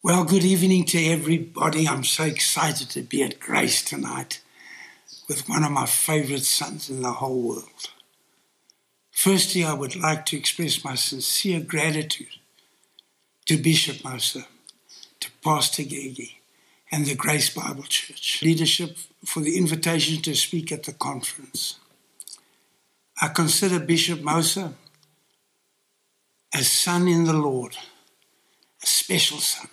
Well, good evening to everybody. I'm so excited to be at Grace tonight with one of my favorite sons in the whole world. Firstly, I would like to express my sincere gratitude to Bishop Mosa, to Pastor Gegi, and the Grace Bible Church leadership for the invitation to speak at the conference. I consider Bishop Mosa a son in the Lord, a special son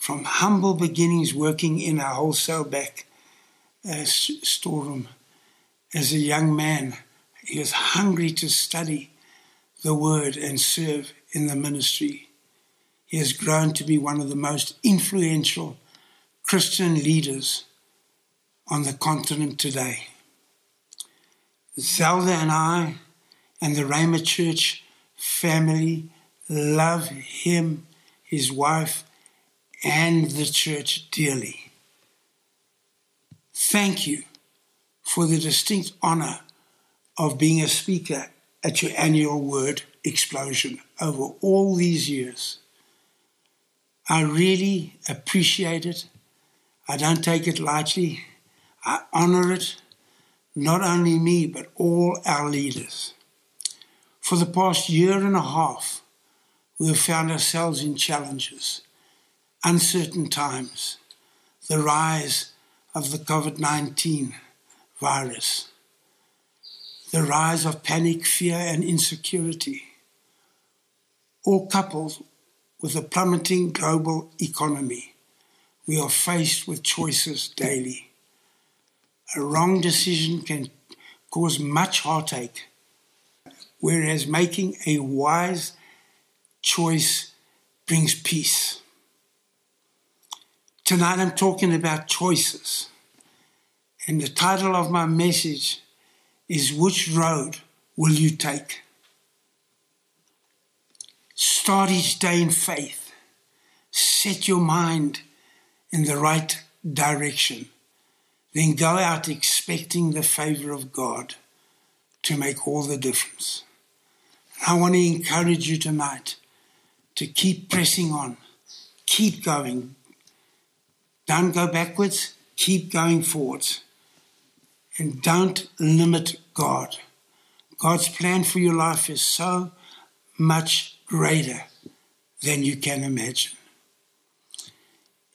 from humble beginnings working in a wholesale back uh, storeroom. As a young man, he was hungry to study the word and serve in the ministry. He has grown to be one of the most influential Christian leaders on the continent today. Zelda and I and the Rhema Church family love him, his wife, and the church dearly. Thank you for the distinct honor of being a speaker at your annual word explosion over all these years. I really appreciate it. I don't take it lightly. I honor it, not only me, but all our leaders. For the past year and a half, we have found ourselves in challenges uncertain times, the rise of the COVID 19 virus, the rise of panic, fear, and insecurity, all coupled with a plummeting global economy. We are faced with choices daily. A wrong decision can cause much heartache, whereas making a wise choice brings peace. Tonight I'm talking about choices. And the title of my message is Which Road Will You Take? Start each day in faith. Set your mind in the right direction. Then go out expecting the favor of God to make all the difference. I want to encourage you tonight to keep pressing on, keep going, don't go backwards, keep going forwards. And don't limit God. God's plan for your life is so much greater than you can imagine.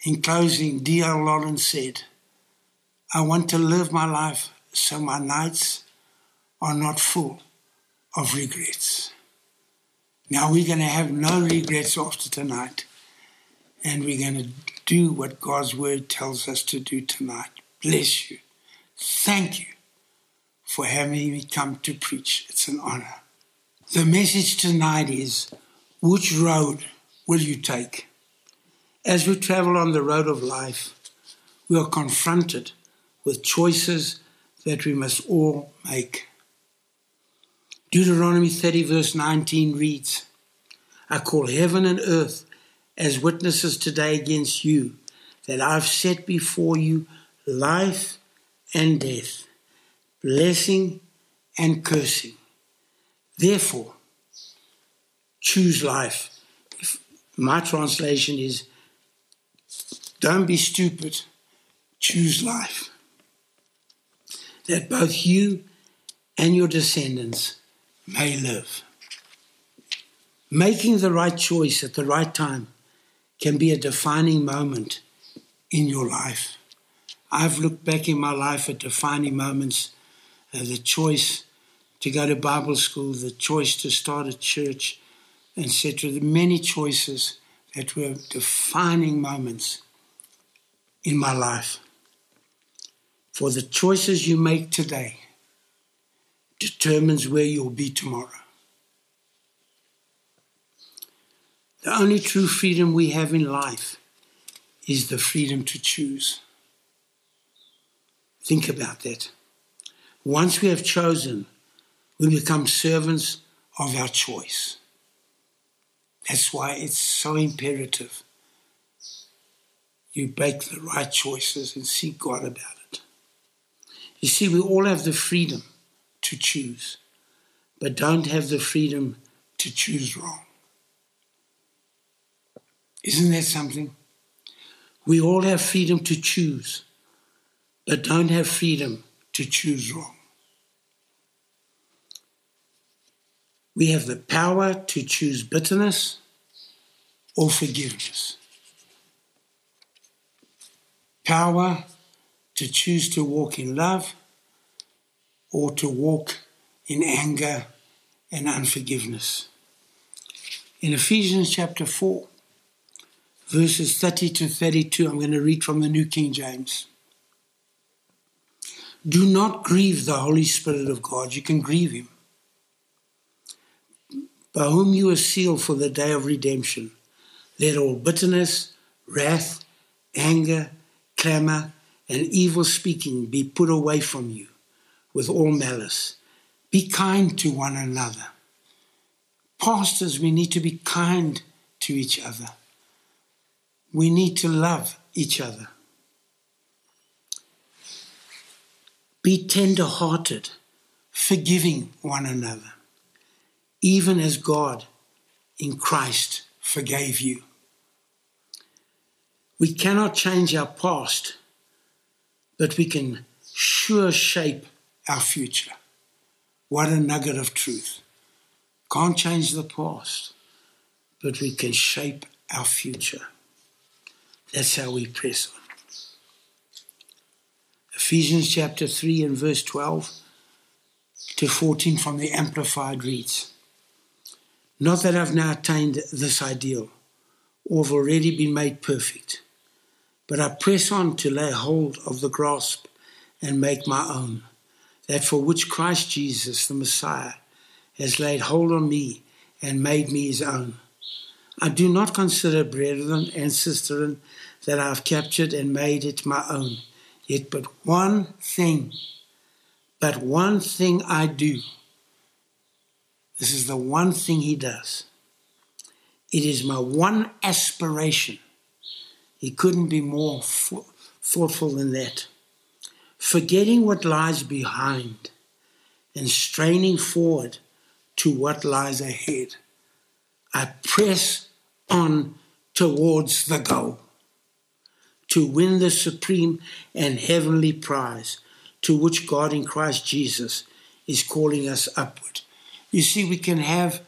In closing, D.L. Lawrence said, I want to live my life so my nights are not full of regrets. Now we're going to have no regrets after tonight, and we're going to do what God's word tells us to do tonight. Bless you. Thank you for having me come to preach. It's an honor. The message tonight is which road will you take? As we travel on the road of life, we are confronted with choices that we must all make. Deuteronomy 30, verse 19 reads I call heaven and earth as witnesses today against you that I've set before you life and death, blessing and cursing. Therefore, choose life. If my translation is don't be stupid, choose life. That both you and your descendants may live. Making the right choice at the right time can be a defining moment in your life. I've looked back in my life at defining moments, uh, the choice to go to Bible school, the choice to start a church, etc. The many choices that were defining moments in my life. For the choices you make today determines where you'll be tomorrow. The only true freedom we have in life is the freedom to choose. Think about that. Once we have chosen, we become servants of our choice. That's why it's so imperative you make the right choices and seek God about it. You see, we all have the freedom to choose, but don't have the freedom to choose wrong. Isn't that something? We all have freedom to choose, but don't have freedom to choose wrong. We have the power to choose bitterness or forgiveness. Power to choose to walk in love or to walk in anger and unforgiveness. In Ephesians chapter 4, verses 30 to 32, I'm going to read from the New King James. Do not grieve the Holy Spirit of God. You can grieve him. By whom you are sealed for the day of redemption. Let all bitterness, wrath, anger, clamor, and evil speaking be put away from you with all malice. Be kind to one another. Pastors, we need to be kind to each other. We need to love each other. Be tender hearted, forgiving one another, even as God in Christ forgave you. We cannot change our past, but we can sure shape our future. What a nugget of truth. Can't change the past, but we can shape our future. That's how we press on. Ephesians chapter 3 and verse 12 to 14 from the Amplified reads Not that I've now attained this ideal or have already been made perfect, but I press on to lay hold of the grasp and make my own, that for which Christ Jesus, the Messiah, has laid hold on me and made me his own. I do not consider, brethren and sisters, that I have captured and made it my own. Yet but one thing, but one thing I do. This is the one thing he does. It is my one aspiration. He couldn't be more thoughtful than that. Forgetting what lies behind and straining forward to what lies ahead, I press on towards the goal to win the supreme and heavenly prize to which God in Christ Jesus is calling us upward. You see, we can have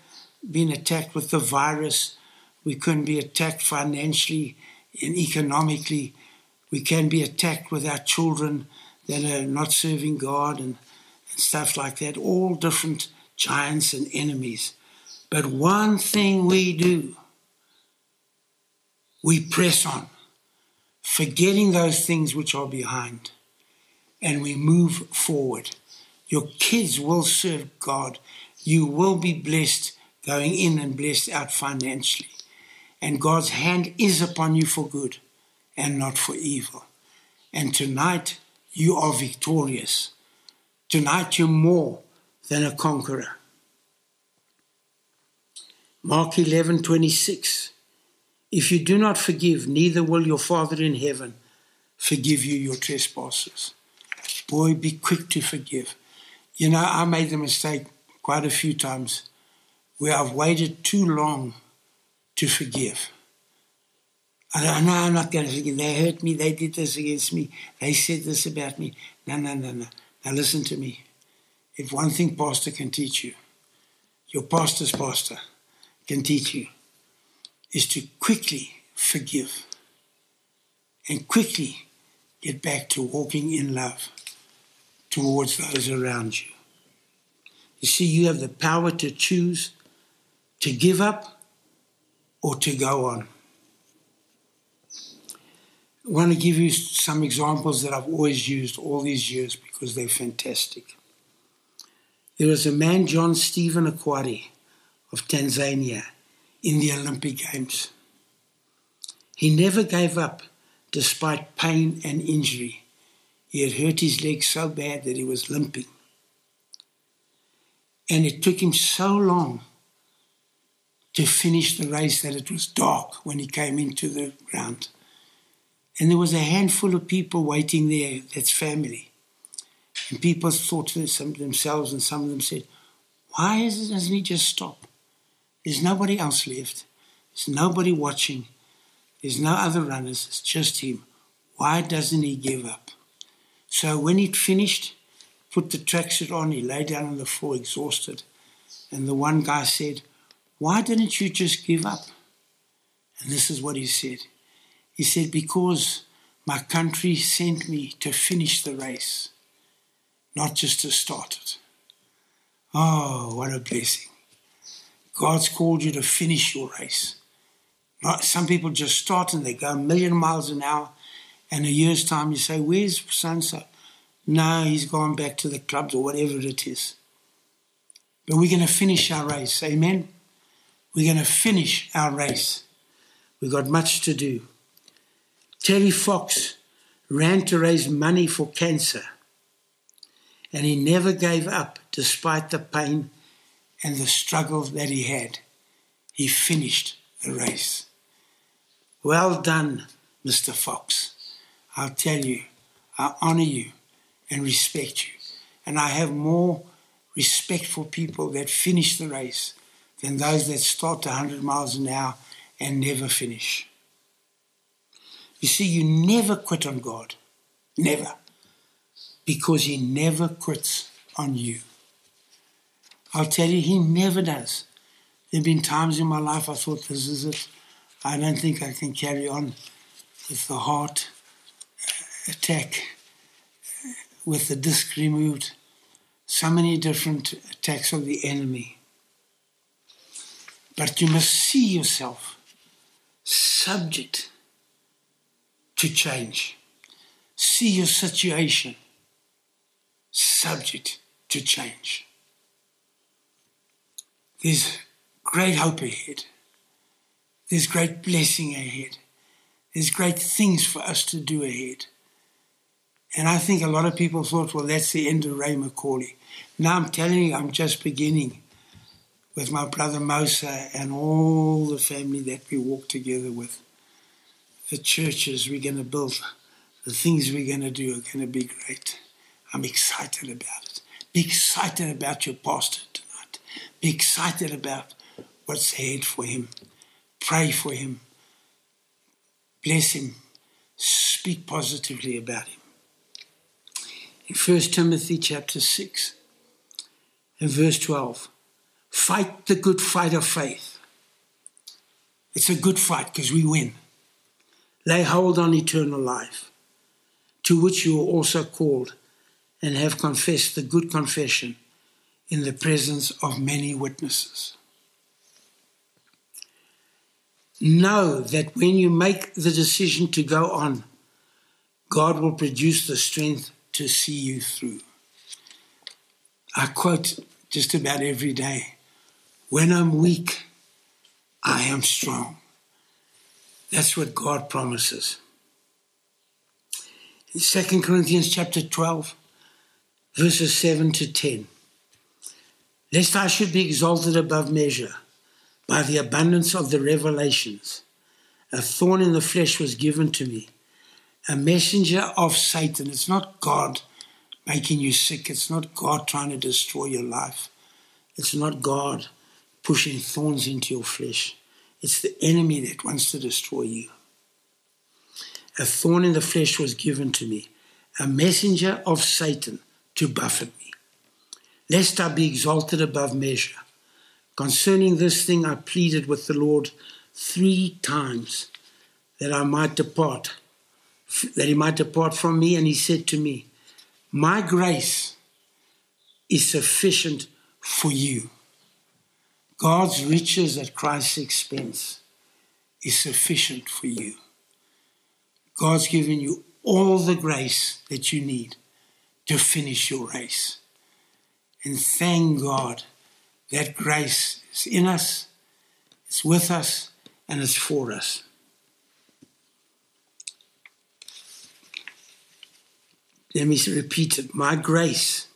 been attacked with the virus, we can be attacked financially and economically, we can be attacked with our children that are not serving God and, and stuff like that, all different giants and enemies. But one thing we do, we press on forgetting those things which are behind, and we move forward. Your kids will serve God. You will be blessed going in and blessed out financially. And God's hand is upon you for good and not for evil. And tonight you are victorious. Tonight you're more than a conqueror. Mark 11:26 if you do not forgive, neither will your Father in heaven forgive you your trespasses. Boy, be quick to forgive. You know, I made the mistake quite a few times where I've waited too long to forgive. I don't, know I'm not going to forgive. They hurt me. They did this against me. They said this about me. No, no, no, no. Now listen to me. If one thing pastor can teach you, your pastor's pastor can teach you, is to quickly forgive and quickly get back to walking in love towards those around you. You see, you have the power to choose to give up or to go on. I want to give you some examples that I've always used all these years because they're fantastic. There was a man, John Stephen Akwari of Tanzania in the Olympic Games. He never gave up despite pain and injury. He had hurt his leg so bad that he was limping. And it took him so long to finish the race that it was dark when he came into the ground. And there was a handful of people waiting there, that's family. And people thought to themselves, and some of them said, Why doesn't he just stop? There's nobody else left. There's nobody watching. There's no other runners, it's just him. Why doesn't he give up? So when he'd finished, put the tracksuit on, he lay down on the floor exhausted. And the one guy said, Why didn't you just give up? And this is what he said. He said, Because my country sent me to finish the race, not just to start it. Oh, what a blessing. God's called you to finish your race. Not, some people just start and they go a million miles an hour, and a year's time you say, Where's so? No, he's gone back to the clubs or whatever it is. But we're going to finish our race. Amen? We're going to finish our race. We've got much to do. Terry Fox ran to raise money for cancer, and he never gave up despite the pain and the struggle that he had. He finished the race. Well done, Mr. Fox. I'll tell you, I honor you and respect you. And I have more respect for people that finish the race than those that start 100 miles an hour and never finish. You see, you never quit on God. Never. Because He never quits on you. I'll tell you, He never does. There have been times in my life I thought, this is it. I don't think I can carry on with the heart attack, with the disc removed. So many different attacks of the enemy. But you must see yourself subject to change. See your situation subject to change. There's great hope ahead. There's great blessing ahead. There's great things for us to do ahead. And I think a lot of people thought, well, that's the end of Ray McCauley. Now I'm telling you, I'm just beginning with my brother Mosa and all the family that we walk together with. The churches we're going to build, the things we're going to do are going to be great. I'm excited about it. Be excited about your pastor tonight. Be excited about what's ahead for him. Pray for him. Bless him. Speak positively about him. In 1 Timothy chapter 6 and verse 12, fight the good fight of faith. It's a good fight because we win. Lay hold on eternal life, to which you are also called and have confessed the good confession in the presence of many witnesses. Know that when you make the decision to go on, God will produce the strength to see you through. I quote just about every day When I'm weak, I am strong. That's what God promises. In 2 Corinthians chapter 12, verses 7 to 10. Lest I should be exalted above measure by the abundance of the revelations, a thorn in the flesh was given to me, a messenger of Satan. It's not God making you sick, it's not God trying to destroy your life, it's not God pushing thorns into your flesh. It's the enemy that wants to destroy you. A thorn in the flesh was given to me, a messenger of Satan to buffet me, lest I be exalted above measure. Concerning this thing, I pleaded with the Lord three times that I might depart, that he might depart from me. And he said to me, My grace is sufficient for you. God's riches at Christ's expense is sufficient for you. God's given you all the grace that you need to finish your race. And thank God that grace is in us, it's with us, and it's for us. Let me repeat it. My grace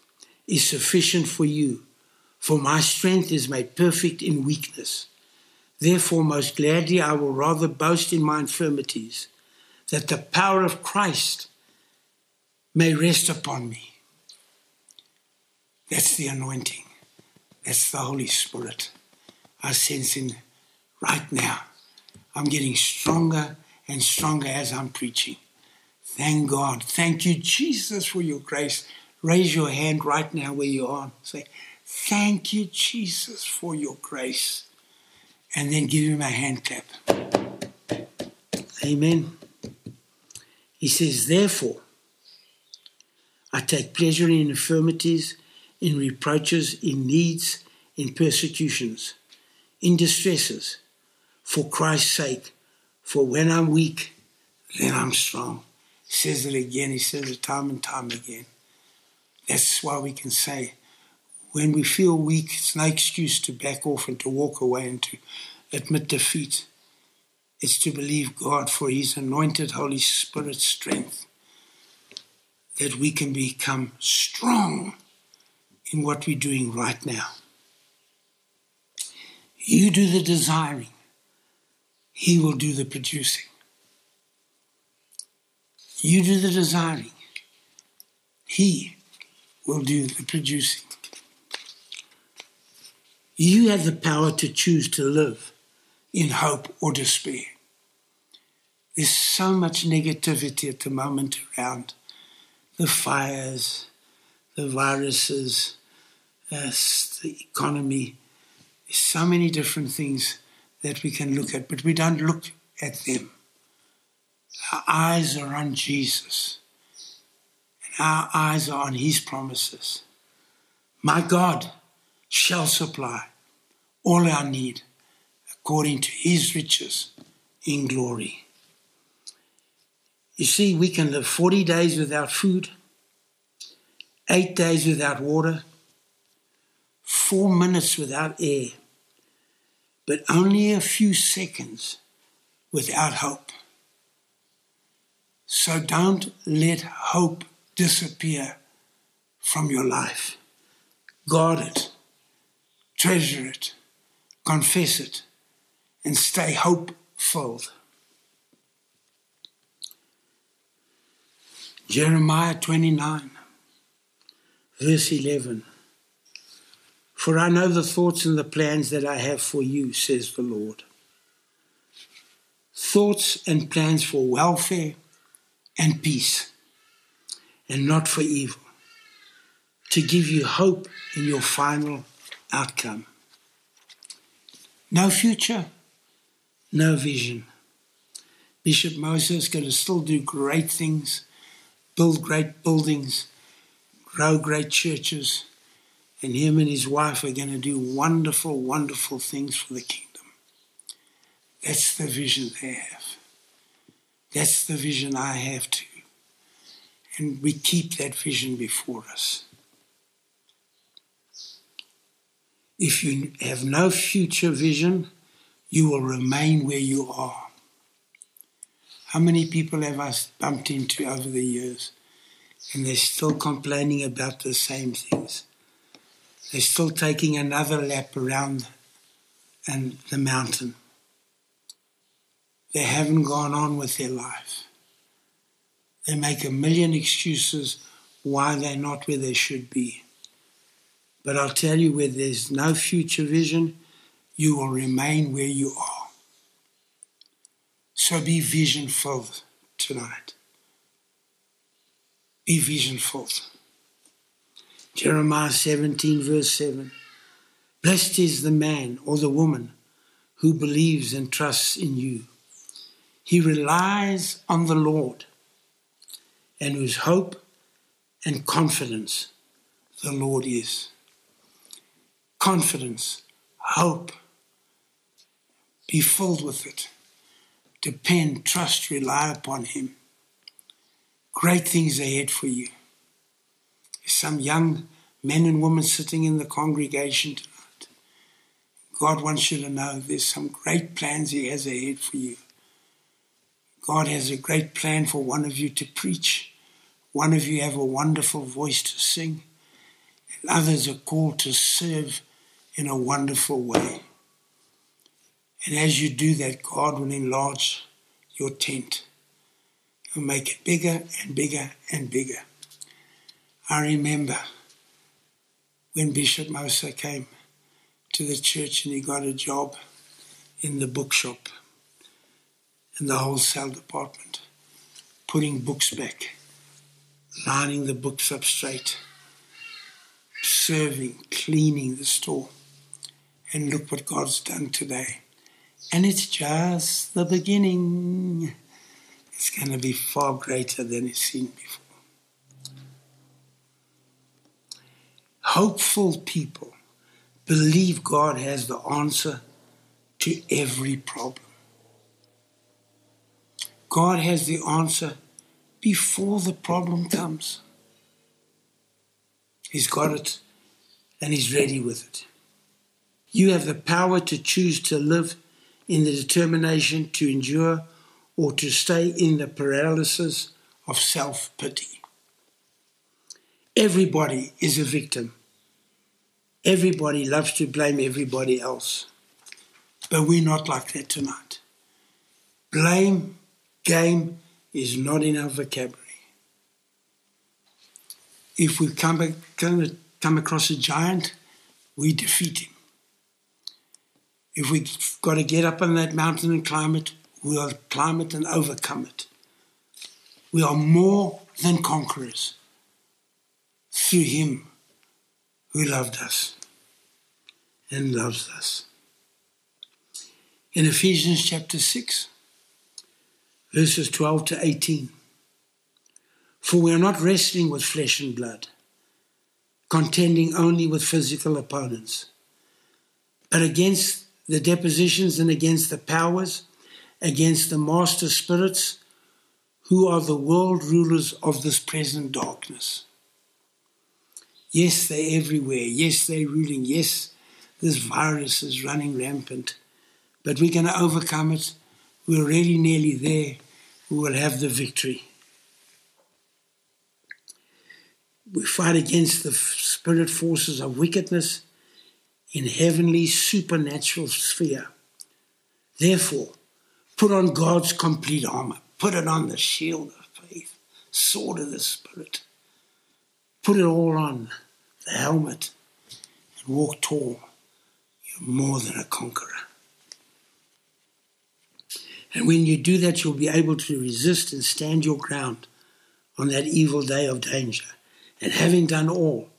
is sufficient for you, for my strength is made perfect in weakness. Therefore, most gladly, I will rather boast in my infirmities, that the power of Christ may rest upon me. That's the anointing. That's the Holy Spirit. I sense in right now. I'm getting stronger and stronger as I'm preaching. Thank God. Thank you, Jesus, for your grace. Raise your hand right now where you are. Say, Thank you, Jesus, for your grace. And then give him a hand clap. Amen. He says, Therefore, I take pleasure in infirmities, in reproaches, in needs, in persecutions, in distresses, for Christ's sake. For when I'm weak, then I'm strong. He says it again, he says it time and time again. That's why we can say, when we feel weak, it's no excuse to back off and to walk away and to admit defeat. It's to believe God for His anointed Holy Spirit strength that we can become strong in what we're doing right now. You do the desiring, He will do the producing. You do the desiring, He will do the producing. You have the power to choose to live in hope or despair. There's so much negativity at the moment around the fires, the viruses, the economy. So many different things that we can look at, but we don't look at them. Our eyes are on Jesus, and our eyes are on His promises. My God shall supply all our need according to His riches in glory. You see, we can live 40 days without food, eight days without water, four minutes without air, but only a few seconds without hope. So don't let hope disappear from your life. Guard it, treasure it, confess it, and stay hope filled. Jeremiah 29, verse 11. For I know the thoughts and the plans that I have for you, says the Lord. Thoughts and plans for welfare and peace, and not for evil, to give you hope in your final outcome. No future, no vision. Bishop Mosa is going to still do great things build great buildings, grow great churches, and him and his wife are going to do wonderful, wonderful things for the kingdom. That's the vision they have. That's the vision I have too. And we keep that vision before us. If you have no future vision, you will remain where you are. How many people have I bumped into over the years and they're still complaining about the same things? They're still taking another lap around and the mountain. They haven't gone on with their life. They make a million excuses why they're not where they should be. But I'll tell you, where there's no future vision, you will remain where you are. So be vision filled tonight. Be vision filled. Jeremiah 17, verse 7. Blessed is the man or the woman who believes and trusts in you. He relies on the Lord and whose hope and confidence the Lord is. Confidence, hope. Be filled with it depend, trust, rely upon Him. Great things ahead for you. Some young men and women sitting in the congregation tonight. God wants you to know there's some great plans He has ahead for you. God has a great plan for one of you to preach. One of you have a wonderful voice to sing. And others are called to serve in a wonderful way. And as you do that, God will enlarge your tent. He'll make it bigger and bigger and bigger. I remember when Bishop Mosa came to the church and he got a job in the bookshop. in the wholesale department, putting books back, lining the books up straight, serving, cleaning the store. And look what God's done today. And it's just the beginning. It's going to be far greater than it's seen before. Hopeful people believe God has the answer to every problem. God has the answer before the problem comes. He's got it and He's ready with it. You have the power to choose to live in the determination to endure or to stay in the paralysis of self pity. Everybody is a victim Everybody loves to blame everybody else. But we're not like that tonight. Blame game is not in our vocabulary. If we come, come, come across a giant, we defeat him. If we've got to get up on that mountain and climb it, we'll climb it and overcome it. We are more than conquerors through him who loved us and loves us. In Ephesians chapter 6, verses 12 to 18, for we are not wrestling with flesh and blood, contending only with physical opponents, but against the depositions and against the powers, against the master spirits who are the world rulers of this present darkness Yes, they're everywhere. Yes, they're ruling. Yes, this virus is running rampant. But we're going to overcome it. We're really nearly there. We will have the victory. We fight against the spirit forces of wickedness in heavenly supernatural sphere. Therefore, put on God's complete armor. Put it on the shield of faith, sword of the Spirit Put it all on, the helmet, and walk tall. You're more than a conqueror. And when you do that, you'll be able to resist and stand your ground on that evil day of danger. And having done all,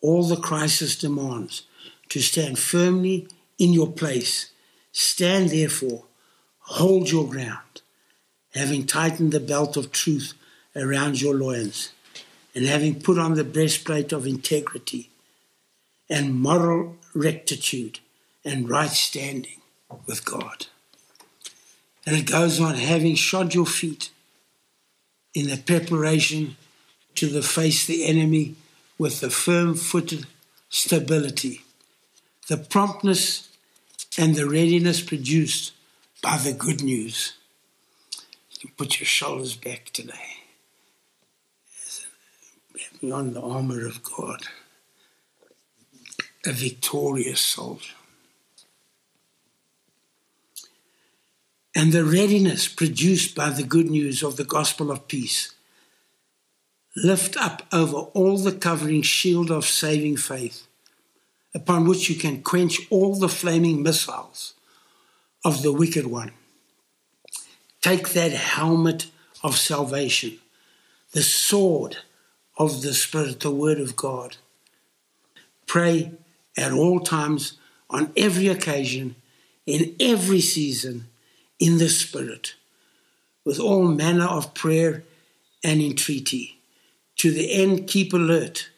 all the crisis demands, to stand firmly in your place, stand therefore, hold your ground, having tightened the belt of truth around your loins and having put on the breastplate of integrity and moral rectitude and right standing with God. And it goes on, having shod your feet in the preparation to the face the enemy with the firm footed stability, the promptness and the readiness produced by the good news. You put your shoulders back today on the armor of God, a victorious soldier. And the readiness produced by the good news of the gospel of peace. Lift up over all the covering shield of saving faith, upon which you can quench all the flaming missiles of the wicked one. Take that helmet of salvation, the sword of the Spirit, the Word of God. Pray at all times, on every occasion, in every season, in the Spirit, with all manner of prayer and entreaty. To the end, keep alert,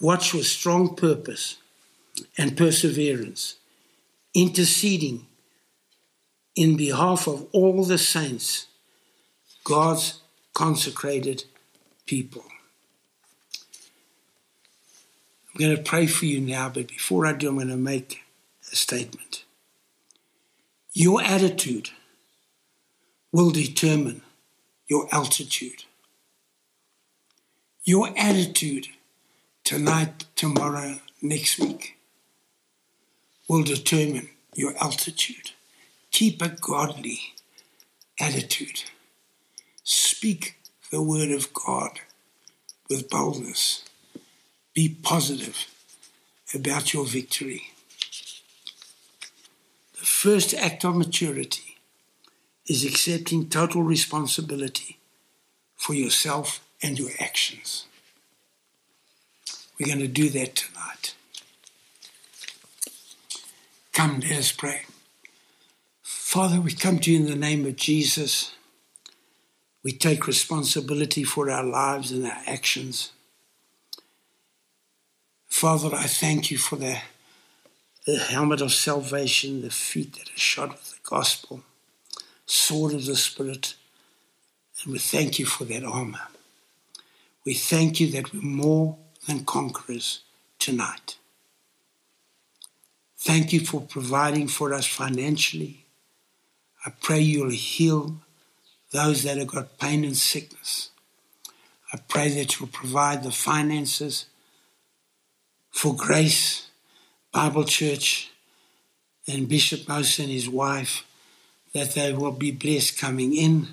watch with strong purpose and perseverance, interceding in behalf of all the saints, God's consecrated people. I'm going to pray for you now, but before I do, I'm going to make a statement. Your attitude will determine your altitude. Your attitude tonight, tomorrow, next week will determine your altitude. Keep a godly attitude. Speak the word of God with boldness. Be positive about your victory. The first act of maturity is accepting total responsibility for yourself and your actions. We're going to do that tonight. Come, let us pray. Father, we come to you in the name of Jesus. We take responsibility for our lives and our actions. Father, I thank you for the, the helmet of salvation, the feet that are shod with the gospel, sword of the Spirit, and we thank you for that armor. We thank you that we're more than conquerors tonight. Thank you for providing for us financially. I pray you'll heal those that have got pain and sickness. I pray that you'll provide the finances for Grace Bible Church and Bishop Mosa and his wife, that they will be blessed coming in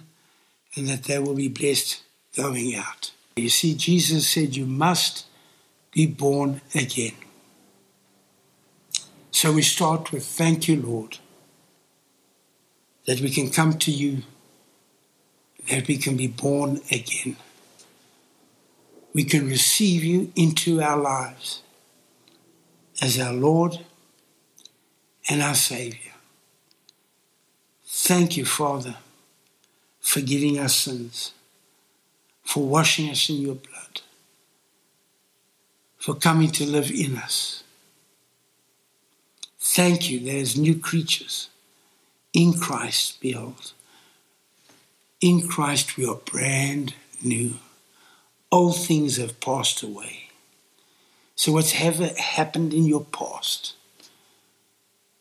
and that they will be blessed going out. You see, Jesus said, You must be born again. So we start with thank you, Lord, that we can come to you, that we can be born again. We can receive you into our lives as our Lord and our Savior. Thank you, Father, for giving us sins, for washing us in your blood for coming to live in us. Thank you that as new creatures in Christ, behold, in Christ we are brand new. All things have passed away. So, whatever happened in your past,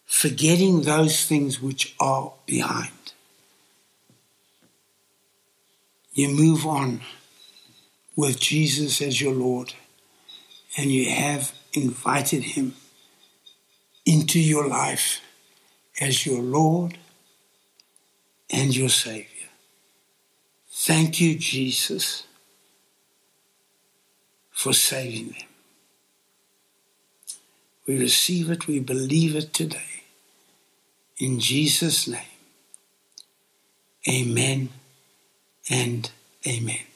forgetting those things which are behind, you move on with Jesus as your Lord and you have invited him into your life as your Lord and your Savior. Thank you, Jesus, for saving them. We receive it, we believe it today. In Jesus' name, amen and amen.